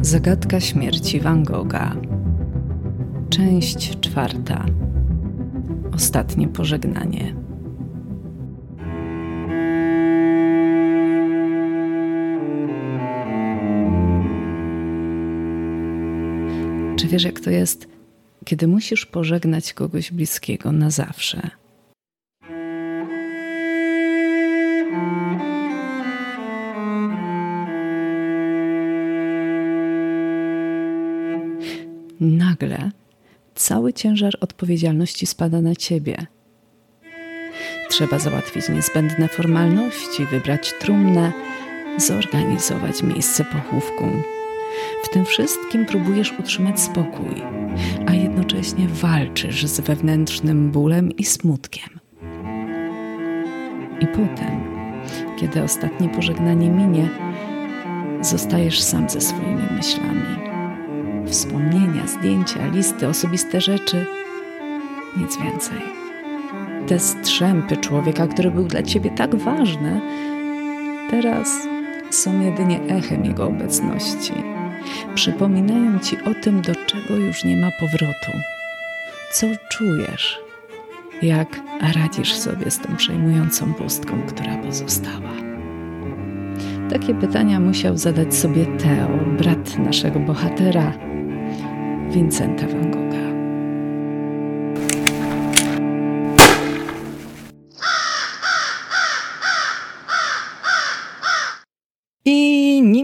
Zagadka śmierci Van Gogha. Część czwarta. Ostatnie pożegnanie. Czy wiesz, jak to jest, kiedy musisz pożegnać kogoś bliskiego na zawsze? Nagle cały ciężar odpowiedzialności spada na ciebie. Trzeba załatwić niezbędne formalności, wybrać trumnę, zorganizować miejsce pochówku. W tym wszystkim próbujesz utrzymać spokój, a jednocześnie walczysz z wewnętrznym bólem i smutkiem. I potem, kiedy ostatnie pożegnanie minie, zostajesz sam ze swoimi myślami wspomnienia, zdjęcia, listy, osobiste rzeczy. Nic więcej. Te strzępy człowieka, który był dla ciebie tak ważny, teraz są jedynie echem jego obecności. Przypominają ci o tym, do czego już nie ma powrotu. Co czujesz? Jak radzisz sobie z tą przejmującą pustką, która pozostała? Takie pytania musiał zadać sobie Teo, brat naszego bohatera, Vincenta van Gogha.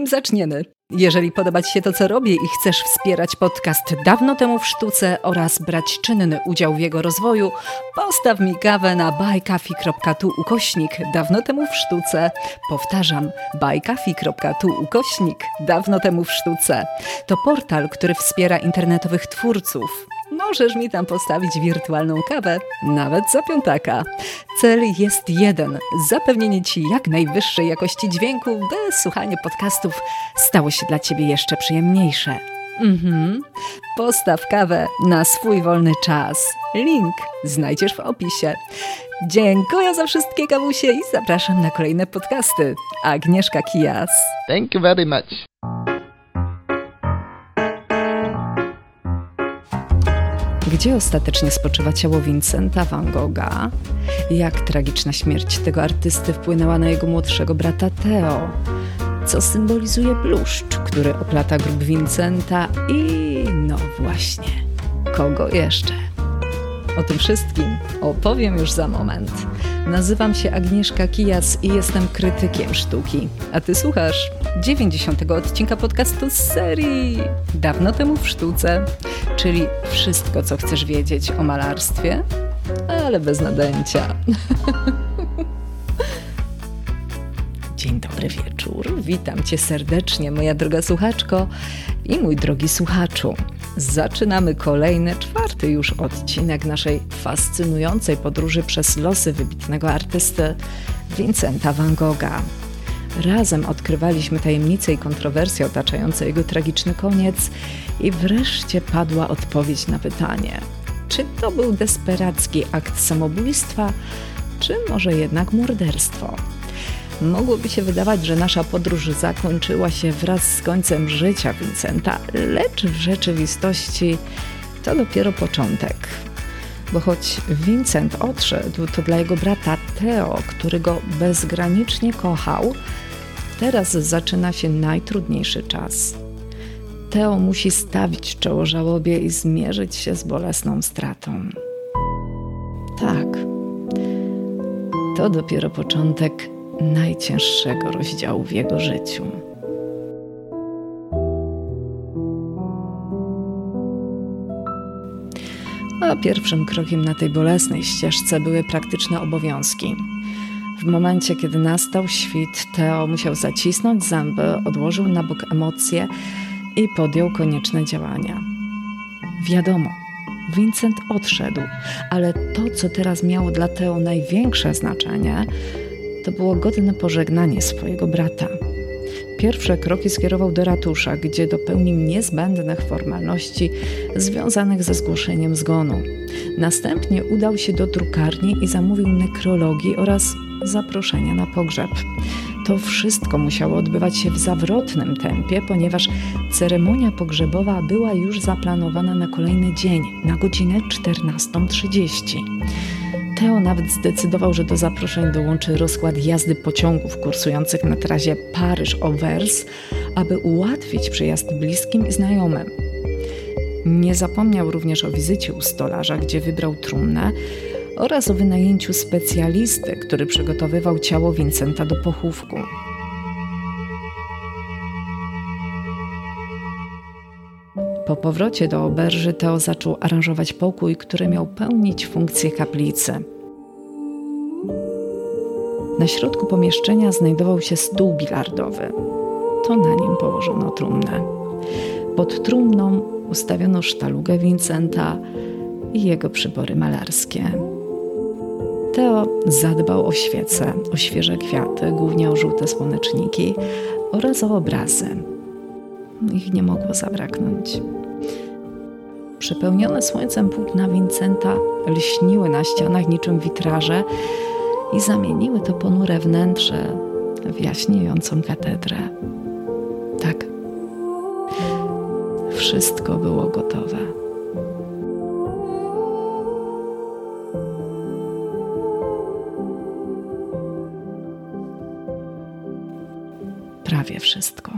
Nim zaczniemy, jeżeli podoba Ci się to, co robię i chcesz wspierać podcast Dawno temu w sztuce oraz brać czynny udział w jego rozwoju, postaw mi kawę na buycoffee.tu ukośnik Dawno temu w sztuce. Powtarzam, buycoffee.tu ukośnik Dawno temu w sztuce. To portal, który wspiera internetowych twórców możesz mi tam postawić wirtualną kawę, nawet za piątaka. Cel jest jeden: zapewnienie Ci jak najwyższej jakości dźwięku, by słuchanie podcastów stało się dla Ciebie jeszcze przyjemniejsze. Mhm. Postaw kawę na swój wolny czas. Link znajdziesz w opisie. Dziękuję za wszystkie kawusie i zapraszam na kolejne podcasty. Agnieszka Kijas. Thank you very much. Gdzie ostatecznie spoczywa ciało Vincenta van Gogha? Jak tragiczna śmierć tego artysty wpłynęła na jego młodszego brata Theo? Co symbolizuje bluszcz, który oplata grób Vincenta? I no właśnie, kogo jeszcze? O tym wszystkim opowiem już za moment. Nazywam się Agnieszka Kijas i jestem krytykiem sztuki. A ty słuchasz 90. odcinka podcastu z serii Dawno temu w sztuce, czyli wszystko, co chcesz wiedzieć o malarstwie, ale bez nadęcia. Dzień dobry wieczór. Witam cię serdecznie, moja droga słuchaczko i mój drogi słuchaczu. Zaczynamy kolejny, czwarty już odcinek naszej fascynującej podróży przez losy wybitnego artysty Vincenta van Gogha. Razem odkrywaliśmy tajemnice i kontrowersje otaczające jego tragiczny koniec i wreszcie padła odpowiedź na pytanie, czy to był desperacki akt samobójstwa, czy może jednak morderstwo. Mogłoby się wydawać, że nasza podróż zakończyła się wraz z końcem życia Vincenta, lecz w rzeczywistości to dopiero początek. Bo choć Vincent odszedł, to dla jego brata Theo, który go bezgranicznie kochał, teraz zaczyna się najtrudniejszy czas. Theo musi stawić czoło żałobie i zmierzyć się z bolesną stratą. Tak, to dopiero początek najcięższego rozdziału w jego życiu. A pierwszym krokiem na tej bolesnej ścieżce były praktyczne obowiązki. W momencie, kiedy nastał świt, Teo musiał zacisnąć zęby, odłożył na bok emocje i podjął konieczne działania. Wiadomo, Vincent odszedł, ale to, co teraz miało dla Teo największe znaczenie, to było godne pożegnanie swojego brata. Pierwsze kroki skierował do ratusza, gdzie dopełnił niezbędnych formalności związanych ze zgłoszeniem zgonu. Następnie udał się do drukarni i zamówił nekrologii oraz zaproszenia na pogrzeb. To wszystko musiało odbywać się w zawrotnym tempie, ponieważ ceremonia pogrzebowa była już zaplanowana na kolejny dzień, na godzinę 14.30. Teo nawet zdecydował, że do zaproszeń dołączy rozkład jazdy pociągów kursujących na trasie Paryż-Overs, aby ułatwić przyjazd bliskim i znajomym. Nie zapomniał również o wizycie u stolarza, gdzie wybrał trumnę oraz o wynajęciu specjalisty, który przygotowywał ciało Vincenta do pochówku. Po powrocie do oberży Teo zaczął aranżować pokój, który miał pełnić funkcję kaplicy. Na środku pomieszczenia znajdował się stół bilardowy. To na nim położono trumnę. Pod trumną ustawiono sztalugę Vincenta i jego przybory malarskie. Teo zadbał o świece, o świeże kwiaty, głównie o żółte słoneczniki oraz o obrazy. Ich nie mogło zabraknąć. Przepełnione słońcem płótna Vincenta lśniły na ścianach niczym witraże i zamieniły to ponure wnętrze w jaśniejącą katedrę. Tak. Wszystko było gotowe. Prawie wszystko.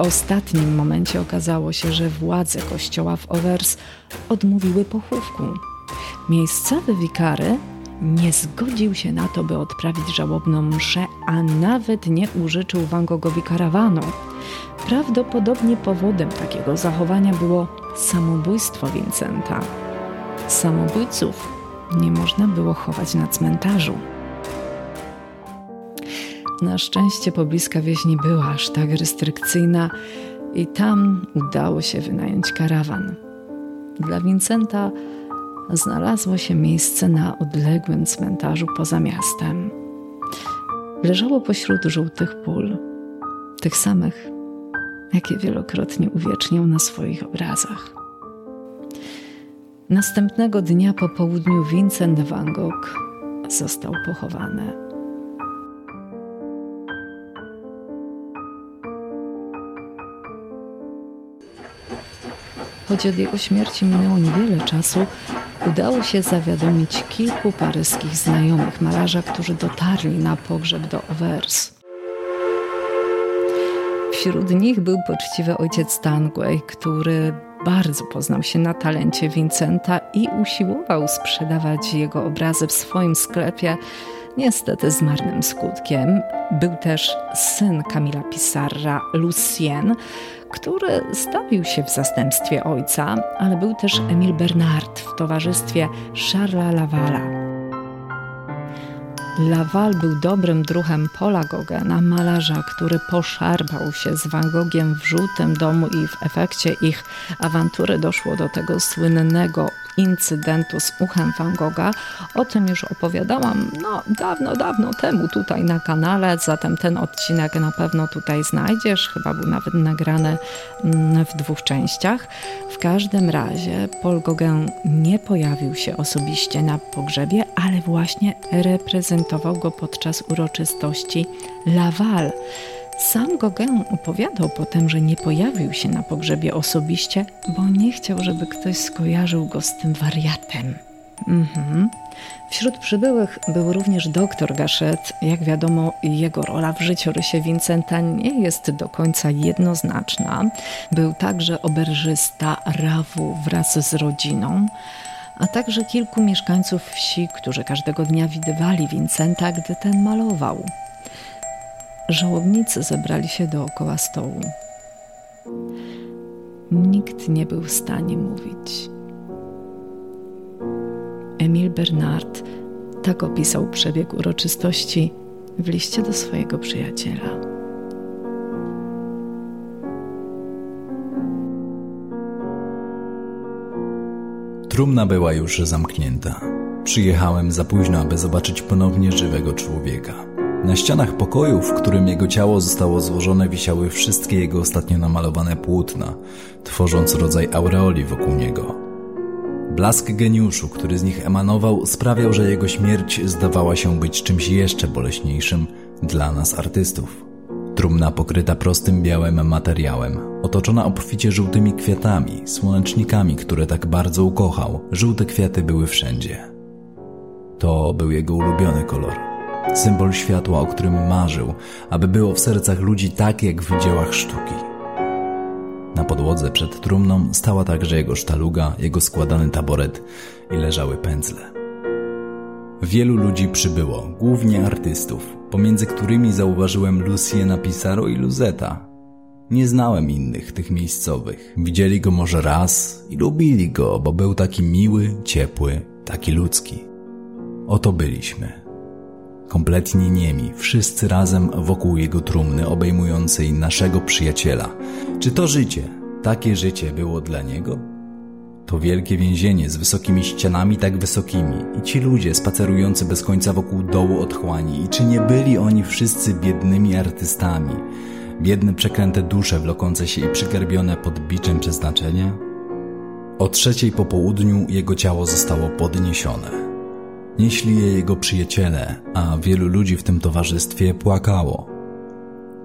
Ostatnim momencie okazało się, że władze kościoła w Overs odmówiły pochówku. Miejscowy wikary nie zgodził się na to, by odprawić żałobną mszę, a nawet nie użyczył Van Goghowi karawanu. Prawdopodobnie powodem takiego zachowania było samobójstwo Vincenta. Samobójców nie można było chować na cmentarzu. Na szczęście pobliska wieś nie była aż tak restrykcyjna i tam udało się wynająć karawan. Dla Vincenta znalazło się miejsce na odległym cmentarzu poza miastem. Leżało pośród żółtych pól, tych samych, jakie wielokrotnie uwieczniał na swoich obrazach. Następnego dnia po południu Vincent van Gogh został pochowany. Choć od jego śmierci minęło niewiele czasu, udało się zawiadomić kilku paryskich znajomych malarza, którzy dotarli na pogrzeb do Overs. Wśród nich był poczciwy ojciec Tanguay, który bardzo poznał się na talencie Vincenta i usiłował sprzedawać jego obrazy w swoim sklepie, niestety z marnym skutkiem. Był też syn Camila Pissarra, Lucien, który stawił się w zastępstwie ojca, ale był też Emil Bernard w towarzystwie Charlesa Lavala. Laval był dobrym druhem Paula Gogena, malarza, który poszarpał się z Van Gogiem w żółtym domu i w efekcie ich awantury doszło do tego słynnego incydentu z uchem Van Gogha. O tym już opowiadałam no, dawno, dawno temu tutaj na kanale, zatem ten odcinek na pewno tutaj znajdziesz. Chyba był nawet nagrany mm, w dwóch częściach. W każdym razie Paul Gauguin nie pojawił się osobiście na pogrzebie, ale właśnie reprezentował go podczas uroczystości Laval. Sam Gauguin opowiadał potem, że nie pojawił się na pogrzebie osobiście, bo nie chciał, żeby ktoś skojarzył go z tym wariatem. Mhm. Wśród przybyłych był również doktor Gachet. Jak wiadomo, jego rola w życiorysie Vincenta nie jest do końca jednoznaczna. Był także oberżysta Rawu wraz z rodziną, a także kilku mieszkańców wsi, którzy każdego dnia widywali Vincenta, gdy ten malował. Żałobnicy zebrali się dookoła stołu. Nikt nie był w stanie mówić. Emil Bernard tak opisał przebieg uroczystości w liście do swojego przyjaciela. Trumna była już zamknięta. Przyjechałem za późno, aby zobaczyć ponownie żywego człowieka. Na ścianach pokoju, w którym jego ciało zostało złożone, wisiały wszystkie jego ostatnio namalowane płótna, tworząc rodzaj aureoli wokół niego. Blask geniuszu, który z nich emanował, sprawiał, że jego śmierć zdawała się być czymś jeszcze boleśniejszym dla nas artystów. Trumna pokryta prostym białym materiałem, otoczona obficie żółtymi kwiatami, słonecznikami, które tak bardzo ukochał. Żółte kwiaty były wszędzie. To był jego ulubiony kolor. Symbol światła, o którym marzył, aby było w sercach ludzi tak jak w dziełach sztuki. Na podłodze przed trumną stała także jego sztaluga, jego składany taboret i leżały pędzle. Wielu ludzi przybyło, głównie artystów, pomiędzy którymi zauważyłem Luciena Pisaro i Luzeta. Nie znałem innych tych miejscowych. Widzieli go może raz i lubili go, bo był taki miły, ciepły, taki ludzki. Oto byliśmy. Kompletnie niemi, wszyscy razem wokół jego trumny obejmującej naszego przyjaciela. Czy to życie, takie życie było dla niego? To wielkie więzienie z wysokimi ścianami tak wysokimi i ci ludzie spacerujący bez końca wokół dołu otchłani i czy nie byli oni wszyscy biednymi artystami, biedne przekręte dusze wlokące się i przygarbione pod biczem przeznaczenia? O trzeciej po południu jego ciało zostało podniesione. Nieśli je jego przyjaciele, a wielu ludzi w tym towarzystwie płakało.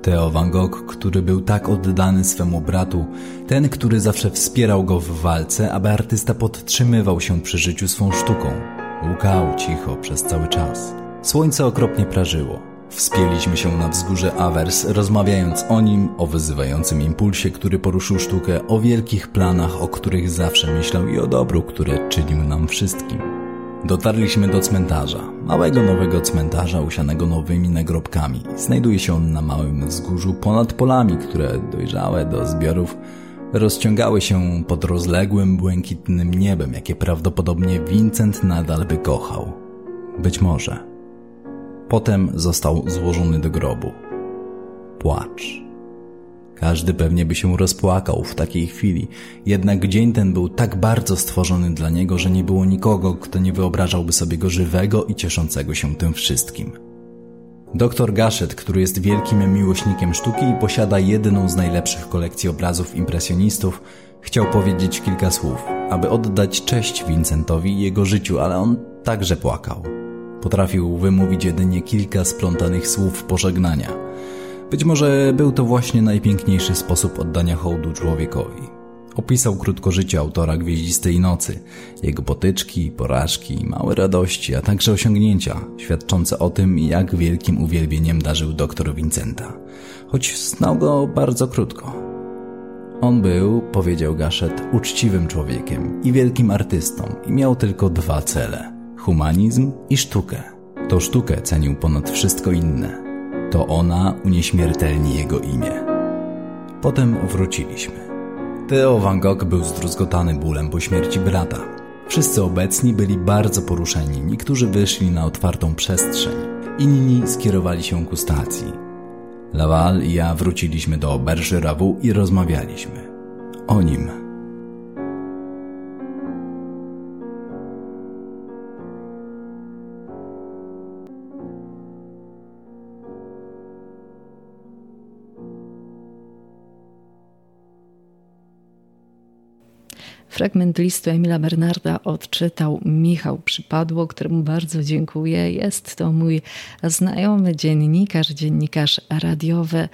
Theo Van Gogh, który był tak oddany swemu bratu, ten, który zawsze wspierał go w walce, aby artysta podtrzymywał się przy życiu swą sztuką. Łukał cicho przez cały czas. Słońce okropnie prażyło. Wspięliśmy się na wzgórze Avers, rozmawiając o nim, o wyzywającym impulsie, który poruszył sztukę, o wielkich planach, o których zawsze myślał i o dobru, które czynił nam wszystkim. Dotarliśmy do cmentarza, małego nowego cmentarza usianego nowymi nagrobkami. Znajduje się on na małym wzgórzu ponad polami, które dojrzałe do zbiorów rozciągały się pod rozległym, błękitnym niebem, jakie prawdopodobnie Vincent nadal by kochał. Być może. Potem został złożony do grobu. Płacz. Każdy pewnie by się rozpłakał w takiej chwili, jednak dzień ten był tak bardzo stworzony dla niego, że nie było nikogo, kto nie wyobrażałby sobie go żywego i cieszącego się tym wszystkim. Doktor Gaszet, który jest wielkim miłośnikiem sztuki i posiada jedną z najlepszych kolekcji obrazów impresjonistów, chciał powiedzieć kilka słów, aby oddać cześć Vincentowi i jego życiu, ale on także płakał. Potrafił wymówić jedynie kilka splątanych słów pożegnania – być może był to właśnie najpiękniejszy sposób oddania hołdu człowiekowi. Opisał krótko życie autora Gwieździstej Nocy, jego potyczki, porażki, małe radości, a także osiągnięcia, świadczące o tym, jak wielkim uwielbieniem darzył doktor Vincenta, choć znał go bardzo krótko. On był, powiedział Gaszet, uczciwym człowiekiem i wielkim artystą i miał tylko dwa cele – humanizm i sztukę. To sztukę cenił ponad wszystko inne – to ona unieśmiertelni jego imię. Potem wróciliśmy. Theo Van Gogh był zdruzgotany bólem po śmierci brata. Wszyscy obecni byli bardzo poruszeni, niektórzy wyszli na otwartą przestrzeń, inni skierowali się ku stacji. Laval i ja wróciliśmy do Bergerabu i rozmawialiśmy. O nim Fragment listu Emila Bernarda odczytał Michał Przypadło, któremu bardzo dziękuję. Jest to mój znajomy dziennikarz, dziennikarz radiowy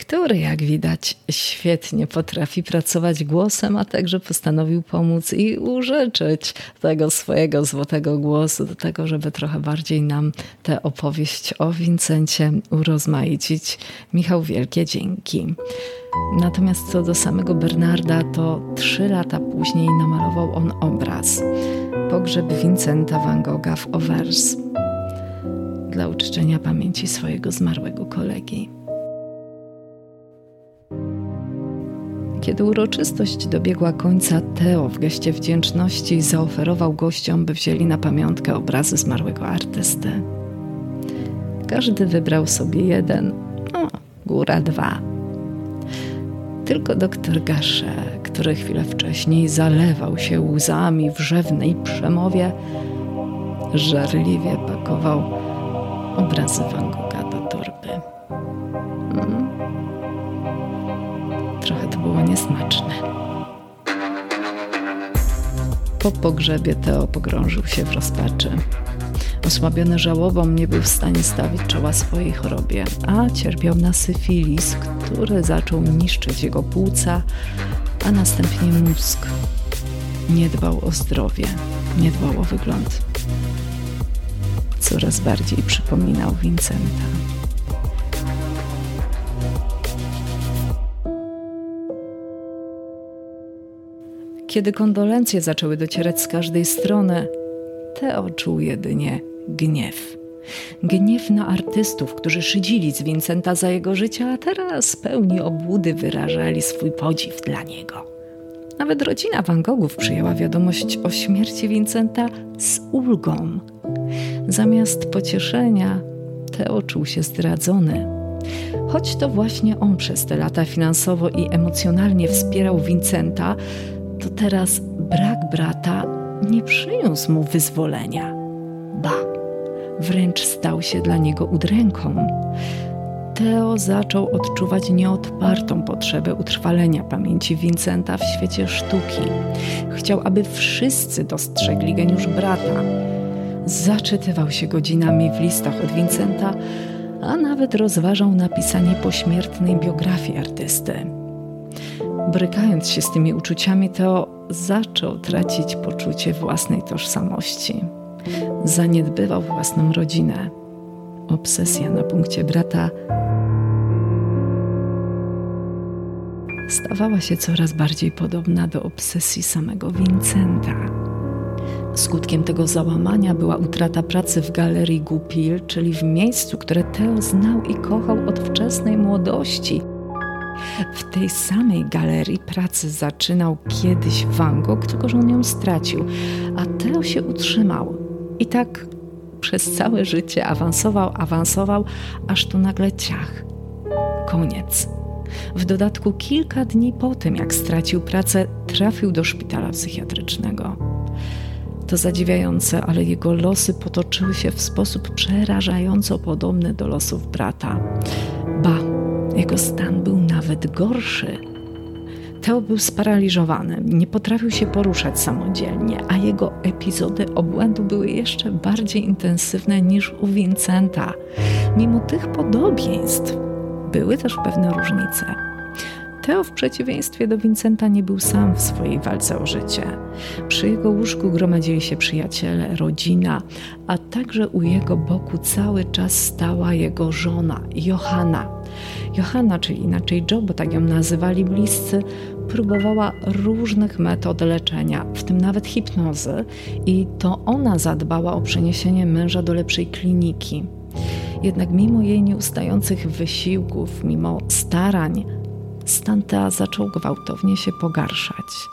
który jak widać świetnie potrafi pracować głosem, a także postanowił pomóc i urzeczyć tego swojego złotego głosu do tego, żeby trochę bardziej nam tę opowieść o Wincencie urozmaicić. Michał, wielkie dzięki. Natomiast co do samego Bernarda, to trzy lata później namalował on obraz. Pogrzeb Vincenta van Gogha w Overs dla uczczenia pamięci swojego zmarłego kolegi. Kiedy uroczystość dobiegła końca, Teo w geście wdzięczności zaoferował gościom, by wzięli na pamiątkę obrazy zmarłego artysty. Każdy wybrał sobie jeden, no, góra dwa. Tylko doktor Gasze, który chwilę wcześniej zalewał się łzami w rzewnej przemowie, żarliwie pakował obrazy Van Gogha niesmaczne. Po pogrzebie Teo pogrążył się w rozpaczy. Osłabiony żałobą nie był w stanie stawić czoła swojej chorobie, a cierpiał na syfilis, który zaczął niszczyć jego płuca, a następnie mózg. Nie dbał o zdrowie, nie dbał o wygląd. Coraz bardziej przypominał Vincenta. Kiedy kondolencje zaczęły docierać z każdej strony, Teo czuł jedynie gniew. Gniew na artystów, którzy szydzili z Vincenta za jego życia, a teraz pełni obłudy wyrażali swój podziw dla niego. Nawet rodzina Van Goghów przyjęła wiadomość o śmierci Vincenta z ulgą. Zamiast pocieszenia, Teo czuł się zdradzony. Choć to właśnie on przez te lata finansowo i emocjonalnie wspierał Vincenta, to teraz brak brata nie przyniósł mu wyzwolenia. Ba, wręcz stał się dla niego udręką. Teo zaczął odczuwać nieodpartą potrzebę utrwalenia pamięci Vincenta w świecie sztuki. Chciał, aby wszyscy dostrzegli geniusz brata. Zaczytywał się godzinami w listach od Vincenta, a nawet rozważał napisanie pośmiertnej biografii artysty. Brykając się z tymi uczuciami, Teo zaczął tracić poczucie własnej tożsamości. Zaniedbywał własną rodzinę. Obsesja na punkcie brata stawała się coraz bardziej podobna do obsesji samego Vincenta. Skutkiem tego załamania była utrata pracy w galerii Goupil, czyli w miejscu, które Theo znał i kochał od wczesnej młodości. W tej samej galerii pracy zaczynał kiedyś Van Gogh, tylko że on ją stracił, a Theo się utrzymał. I tak przez całe życie awansował, awansował, aż tu nagle ciach. Koniec. W dodatku kilka dni po tym, jak stracił pracę, trafił do szpitala psychiatrycznego. To zadziwiające, ale jego losy potoczyły się w sposób przerażająco podobny do losów brata. Ba, jego stan był nawet gorszy. Teo był sparaliżowany, nie potrafił się poruszać samodzielnie, a jego epizody obłędu były jeszcze bardziej intensywne niż u Vincenta. Mimo tych podobieństw, były też pewne różnice. Teo w przeciwieństwie do Vincenta nie był sam w swojej walce o życie. Przy jego łóżku gromadzili się przyjaciele, rodzina, a także u jego boku cały czas stała jego żona, Johanna. Johanna, czyli inaczej Joe, bo tak ją nazywali bliscy, próbowała różnych metod leczenia, w tym nawet hipnozy, i to ona zadbała o przeniesienie męża do lepszej kliniki. Jednak mimo jej nieustających wysiłków, mimo starań, stan Tea zaczął gwałtownie się pogarszać.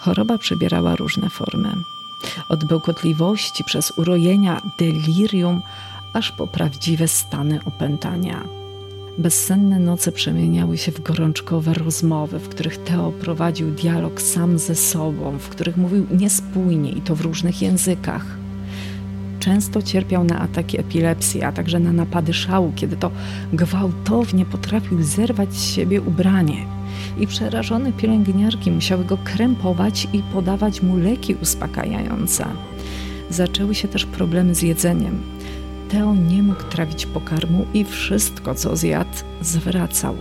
Choroba przybierała różne formy. Od bełkotliwości przez urojenia, delirium, aż po prawdziwe stany opętania. Bezsenne noce przemieniały się w gorączkowe rozmowy, w których Teo prowadził dialog sam ze sobą, w których mówił niespójnie i to w różnych językach. Często cierpiał na ataki epilepsji, a także na napady szału, kiedy to gwałtownie potrafił zerwać z siebie ubranie. I przerażone pielęgniarki musiały go krępować i podawać mu leki uspokajające. Zaczęły się też problemy z jedzeniem. Teo nie mógł trawić pokarmu i wszystko, co zjadł, zwracał.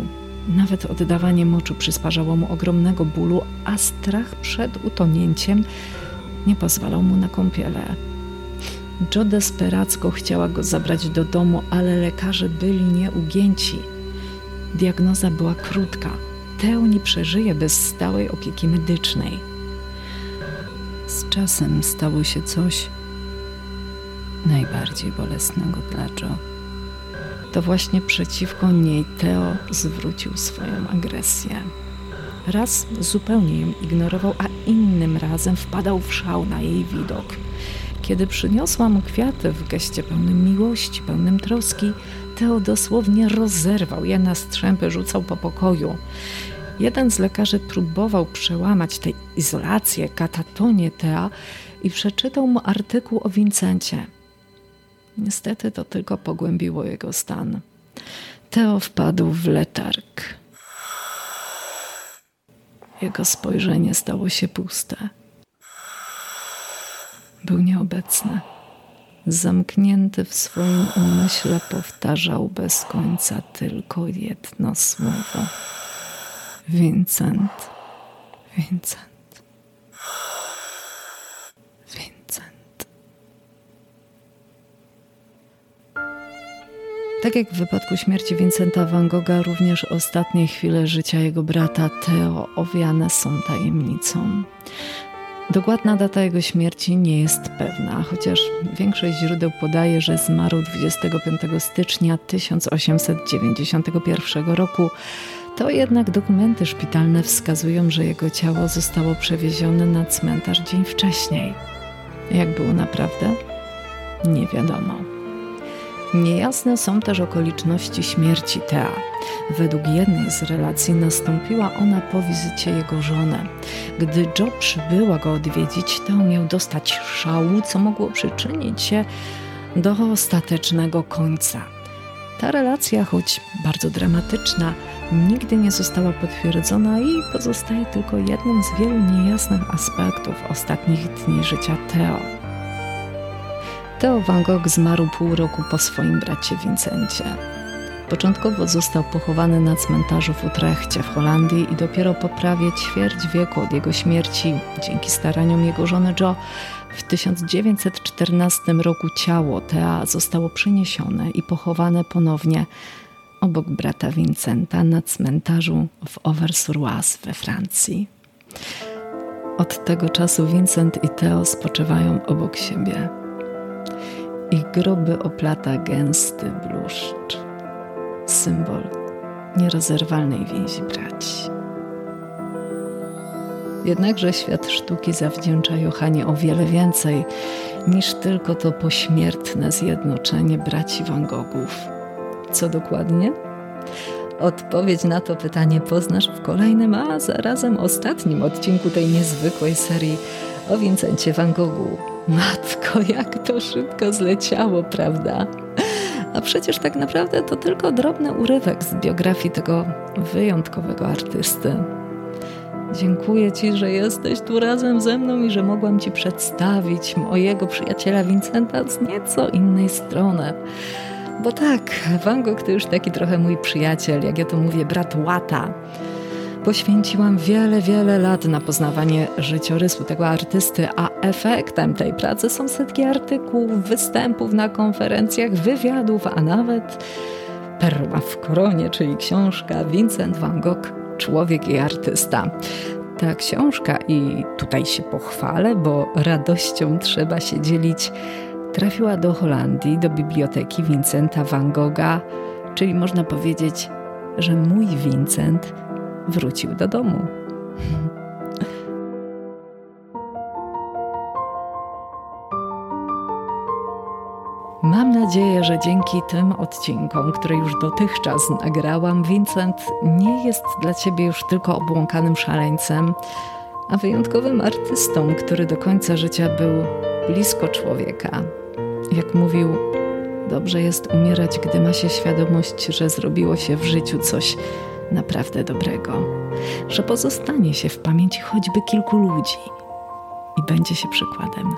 Nawet oddawanie moczu przysparzało mu ogromnego bólu, a strach przed utonięciem nie pozwalał mu na kąpiele. Jo desperacko chciała go zabrać do domu, ale lekarze byli nieugięci. Diagnoza była krótka. Teo nie przeżyje bez stałej opieki medycznej. Z czasem stało się coś najbardziej bolesnego dla Jo. To właśnie przeciwko niej Teo zwrócił swoją agresję. Raz zupełnie ją ignorował, a innym razem wpadał w szał na jej widok – kiedy przyniosła mu kwiaty w geście pełnym miłości, pełnym troski, Teo dosłownie rozerwał je na strzępy, rzucał po pokoju. Jeden z lekarzy próbował przełamać tę izolację, katatonię Tea i przeczytał mu artykuł o Vincencie. Niestety to tylko pogłębiło jego stan. Teo wpadł w letarg. Jego spojrzenie stało się puste. Był nieobecny. Zamknięty w swoim umyśle powtarzał bez końca tylko jedno słowo. Vincent, Vincent, Vincent. Tak jak w wypadku śmierci Vincenta van Gogha, również ostatnie chwile życia jego brata Theo owiane są tajemnicą. Dokładna data jego śmierci nie jest pewna, chociaż większość źródeł podaje, że zmarł 25 stycznia 1891 roku. To jednak dokumenty szpitalne wskazują, że jego ciało zostało przewiezione na cmentarz dzień wcześniej. Jak było naprawdę? Nie wiadomo. Niejasne są też okoliczności śmierci Tea. Według jednej z relacji nastąpiła ona po wizycie jego żony. Gdy Joe przybyła go odwiedzić, Teo miał dostać szału, co mogło przyczynić się do ostatecznego końca. Ta relacja, choć bardzo dramatyczna, nigdy nie została potwierdzona i pozostaje tylko jednym z wielu niejasnych aspektów ostatnich dni życia Theo. Theo van Gogh zmarł pół roku po swoim bracie Vincencie. Początkowo został pochowany na cmentarzu w Utrechcie w Holandii i dopiero po prawie ćwierć wieku od jego śmierci, dzięki staraniom jego żony Jo, w 1914 roku ciało Thea zostało przeniesione i pochowane ponownie obok brata Vincenta na cmentarzu w Auvers-sur-Oise we Francji. Od tego czasu Vincent i Theo spoczywają obok siebie. Ich groby oplata gęsty bluszcz, symbol nierozerwalnej więzi braci. Jednakże świat sztuki zawdzięcza Johanie o wiele więcej niż tylko to pośmiertne zjednoczenie braci Van Gogów. Co dokładnie? Odpowiedź na to pytanie poznasz w kolejnym, a zarazem ostatnim odcinku tej niezwykłej serii o Vincencie Van Goghu. Matko, jak to szybko zleciało, prawda? A przecież tak naprawdę to tylko drobny urywek z biografii tego wyjątkowego artysty. Dziękuję Ci, że jesteś tu razem ze mną i że mogłam Ci przedstawić mojego przyjaciela Vincenta z nieco innej strony. Bo tak, Van Gogh to już taki trochę mój przyjaciel, jak ja to mówię, brat łata. Poświęciłam wiele, wiele lat na poznawanie życiorysu tego artysty, a efektem tej pracy są setki artykułów, występów na konferencjach, wywiadów, a nawet perła w koronie, czyli książka Vincent van Gogh Człowiek i artysta. Ta książka, i tutaj się pochwalę, bo radością trzeba się dzielić, trafiła do Holandii, do biblioteki Vincenta van Gogha, czyli można powiedzieć, że mój Vincent wrócił do domu. Mam nadzieję, że dzięki tym odcinkom, które już dotychczas nagrałam, Vincent nie jest dla Ciebie już tylko obłąkanym szaleńcem, a wyjątkowym artystą, który do końca życia był blisko człowieka. Jak mówił, dobrze jest umierać, gdy ma się świadomość, że zrobiło się w życiu coś naprawdę dobrego, że pozostanie się w pamięci choćby kilku ludzi i będzie się przykładem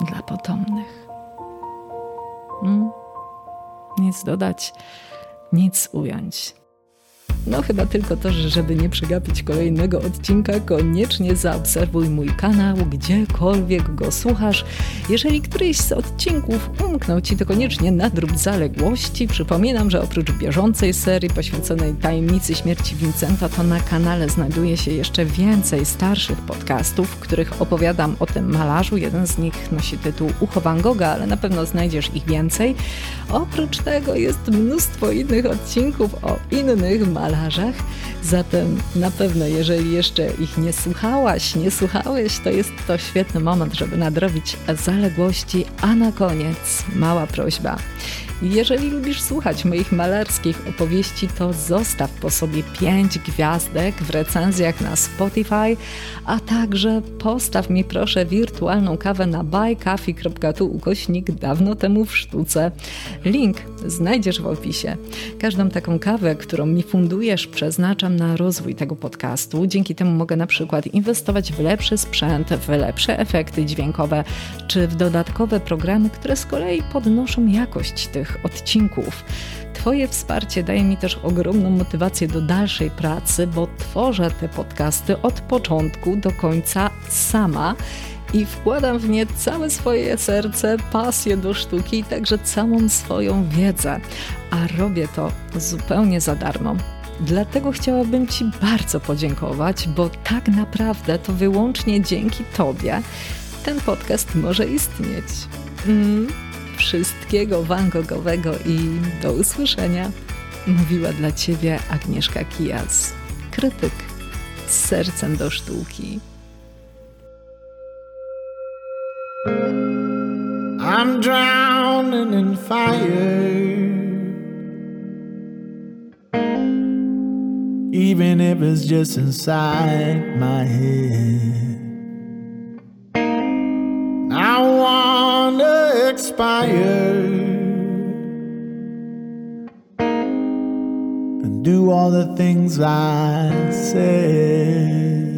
dla potomnych. Hmm? Nic dodać, nic ująć. No chyba tylko to, że żeby nie przegapić kolejnego odcinka, koniecznie zaobserwuj mój kanał, gdziekolwiek go słuchasz. Jeżeli któryś z odcinków umknął Ci, to koniecznie nadrób zaległości. Przypominam, że oprócz bieżącej serii poświęconej tajemnicy śmierci Vincenta, to na kanale znajduje się jeszcze więcej starszych podcastów, w których opowiadam o tym malarzu. Jeden z nich nosi tytuł Ucho Van Gogha, ale na pewno znajdziesz ich więcej. Oprócz tego jest mnóstwo innych odcinków o innych malarzach Zatem na pewno, jeżeli jeszcze ich nie słuchałaś, nie słuchałeś, to jest to świetny moment, żeby nadrobić zaległości. A na koniec mała prośba. Jeżeli lubisz słuchać moich malarskich opowieści, to zostaw po sobie 5 gwiazdek w recenzjach na Spotify, a także postaw mi proszę wirtualną kawę na buycoffee.tu ukośnik dawno temu w sztuce. Link znajdziesz w opisie. Każdą taką kawę, którą mi fundujesz, przeznaczam na rozwój tego podcastu. Dzięki temu mogę na przykład inwestować w lepszy sprzęt, w lepsze efekty dźwiękowe, czy w dodatkowe programy, które z kolei podnoszą jakość tych odcinków. Twoje wsparcie daje mi też ogromną motywację do dalszej pracy, bo tworzę te podcasty od początku do końca sama i wkładam w nie całe swoje serce, pasję do sztuki i także całą swoją wiedzę. A robię to zupełnie za darmo. Dlatego chciałabym Ci bardzo podziękować, bo tak naprawdę to wyłącznie dzięki Tobie ten podcast może istnieć. Mm, wszystkiego Van Gogowego i do usłyszenia. Mówiła dla Ciebie Agnieszka Kijas, krytyk z sercem do sztuki. I'm drowning in fire. Even if it's just inside my head. I wanna expire and do all the things I said.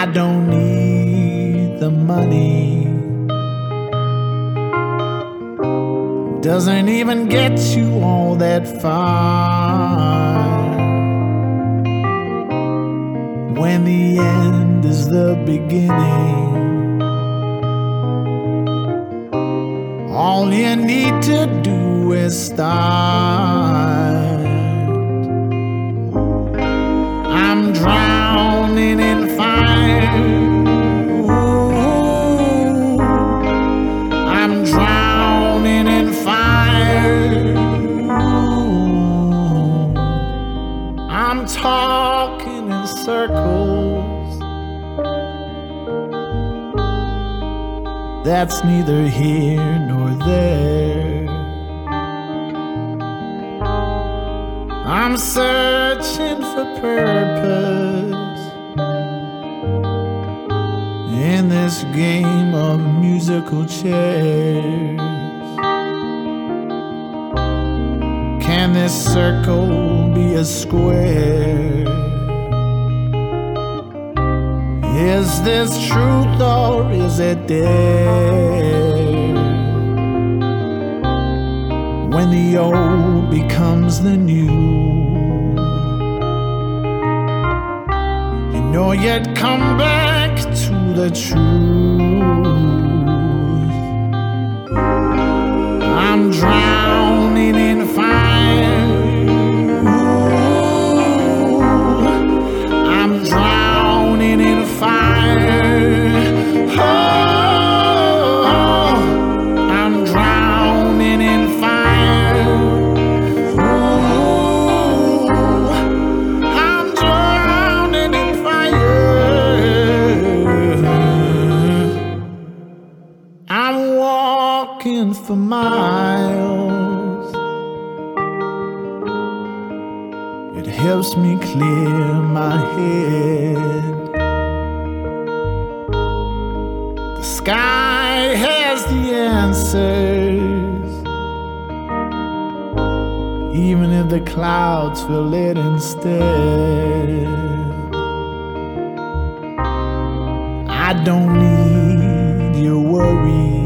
I don't need the money. Doesn't even get you all that far when the end is the beginning. All you need to do is start. That's neither here nor there. I'm searching for purpose in this game of musical chairs. Can this circle be a square? Is this truth or is it dare? When the old becomes the new, you know you'd come back to the truth. I'm drowning helps me clear my head. The sky has the answers. Even if the clouds fill it instead. I don't need your worries.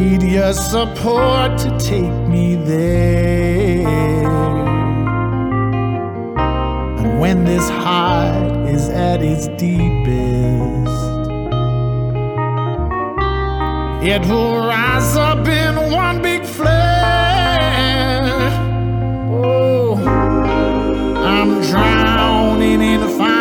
Need your support to take me there. And when this heart is at its deepest, it will rise up in one big flare. Oh, I'm drowning in fire.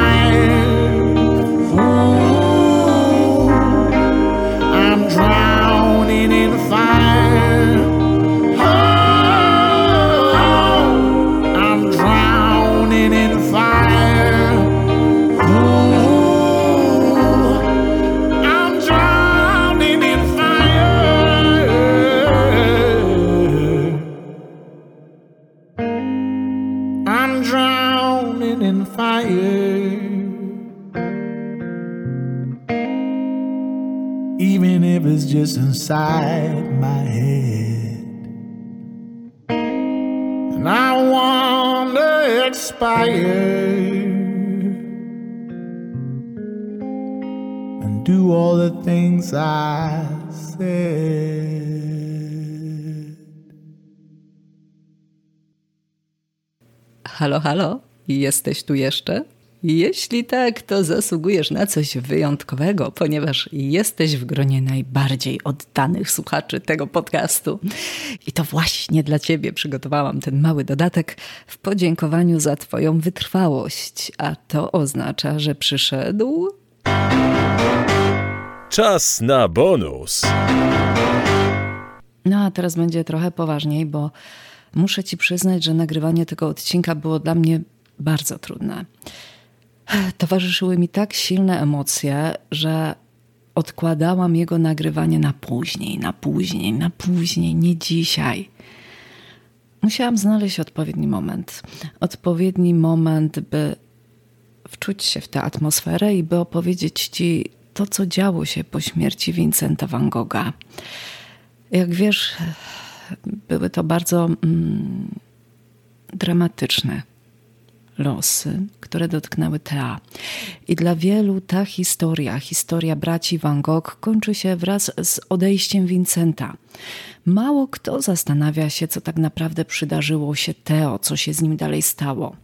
Inside my head. And I wanna expire and do all the things I said. Halo, halo, jesteś tu jeszcze? Jeśli tak, to zasługujesz na coś wyjątkowego, ponieważ jesteś w gronie najbardziej oddanych słuchaczy tego podcastu. I to właśnie dla Ciebie przygotowałam ten mały dodatek w podziękowaniu za Twoją wytrwałość. A to oznacza, że przyszedł. Czas na bonus. No a teraz będzie trochę poważniej, bo muszę Ci przyznać, że nagrywanie tego odcinka było dla mnie bardzo trudne. Towarzyszyły mi tak silne emocje, że odkładałam jego nagrywanie na później, na później, na później, nie dzisiaj. Musiałam znaleźć odpowiedni moment. Odpowiedni moment, by wczuć się w tę atmosferę i by opowiedzieć ci to, co działo się po śmierci Vincenta van Gogha. Jak wiesz, były to bardzo mm, dramatyczne losy, które dotknęły Tea. I dla wielu ta historia, historia braci Van Gogh, kończy się wraz z odejściem Vincenta. Mało kto zastanawia się, co tak naprawdę przydarzyło się Teo, co się z nim dalej stało.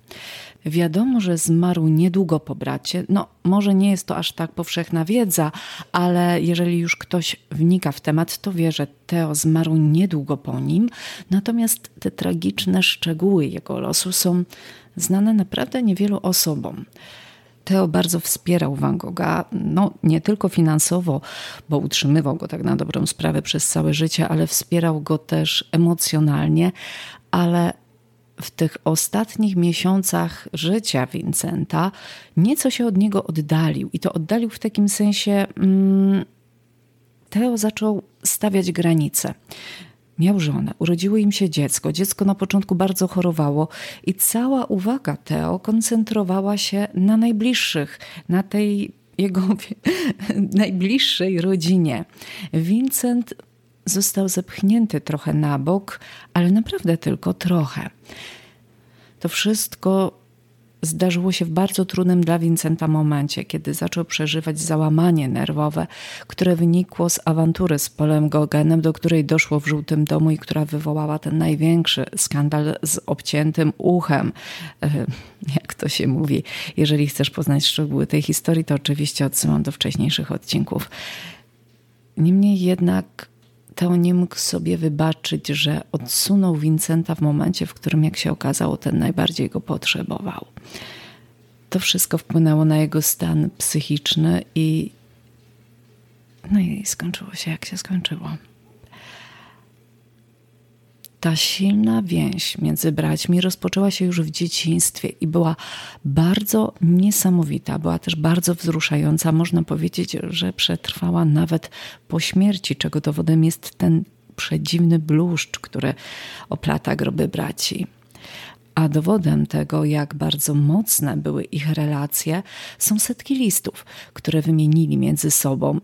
Wiadomo, że zmarł niedługo po bracie. No, może nie jest to aż tak powszechna wiedza, ale jeżeli już ktoś wnika w temat, to wie, że Teo zmarł niedługo po nim. Natomiast te tragiczne szczegóły jego losu są znane naprawdę niewielu osobom. Teo bardzo wspierał Van Gogha, no nie tylko finansowo, bo utrzymywał go tak na dobrą sprawę przez całe życie, ale wspierał go też emocjonalnie, ale w tych ostatnich miesiącach życia Vincenta nieco się od niego oddalił. I to oddalił w takim sensie. Mm, Teo zaczął stawiać granice. Miał żonę, urodziło im się dziecko. Dziecko na początku bardzo chorowało i cała uwaga Teo koncentrowała się na najbliższych, na tej jego najbliższej rodzinie. Vincent został zepchnięty trochę na bok, ale naprawdę tylko trochę. To wszystko zdarzyło się w bardzo trudnym dla Vincenta momencie, kiedy zaczął przeżywać załamanie nerwowe, które wynikło z awantury z Polem Gogenem, do której doszło w Żółtym Domu i która wywołała ten największy skandal z obciętym uchem. E, jak to się mówi. Jeżeli chcesz poznać szczegóły tej historii, to oczywiście odsyłam do wcześniejszych odcinków. Niemniej jednak Teo nie mógł sobie wybaczyć, że odsunął Vincenta w momencie, w którym, jak się okazało, ten najbardziej go potrzebował. To wszystko wpłynęło na jego stan psychiczny i no i skończyło się jak się skończyło ta silna więź między braćmi rozpoczęła się już w dzieciństwie i była bardzo niesamowita, była też bardzo wzruszająca. Można powiedzieć, że przetrwała nawet po śmierci, czego dowodem jest ten przedziwny bluszcz, który oplata groby braci. A dowodem tego, jak bardzo mocne były ich relacje, są setki listów, które wymienili między sobą.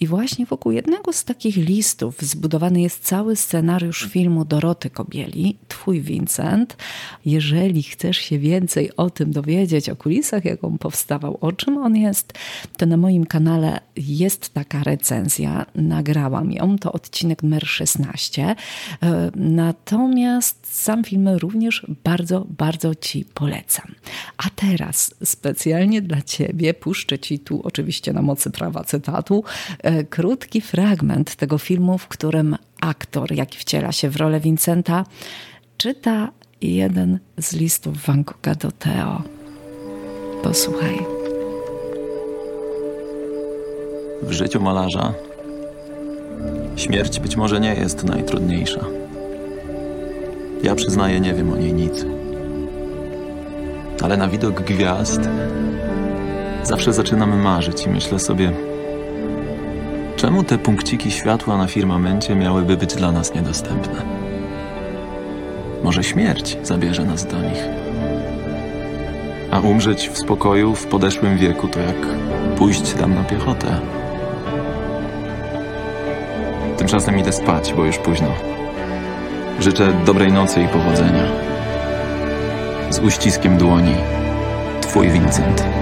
I właśnie wokół jednego z takich listów zbudowany jest cały scenariusz filmu Doroty Kobieli, Twój Vincent. Jeżeli chcesz się więcej o tym dowiedzieć, o kulisach, jak on powstawał, o czym on jest, to na moim kanale jest taka recenzja. Nagrałam ją, to odcinek numer 16. E, natomiast sam film również bardzo, bardzo Ci polecam. A teraz specjalnie dla Ciebie puszczę Ci tu, oczywiście na mocy prawa cytatu, e, krótki fragment tego filmu, w którym aktor, jaki wciela się w rolę Vincenta, czyta jeden z listów Van Gogha do Theo. Posłuchaj. W życiu malarza śmierć być może nie jest najtrudniejsza. Ja przyznaję, nie wiem o niej nic. Ale na widok gwiazd zawsze zaczynam marzyć i myślę sobie, czemu te punkciki światła na firmamencie miałyby być dla nas niedostępne? Może śmierć zabierze nas do nich. A umrzeć w spokoju w podeszłym wieku to jak pójść tam na piechotę Tymczasem idę spać, bo już późno. Życzę dobrej nocy i powodzenia. Z uściskiem dłoni. Twój Vincent.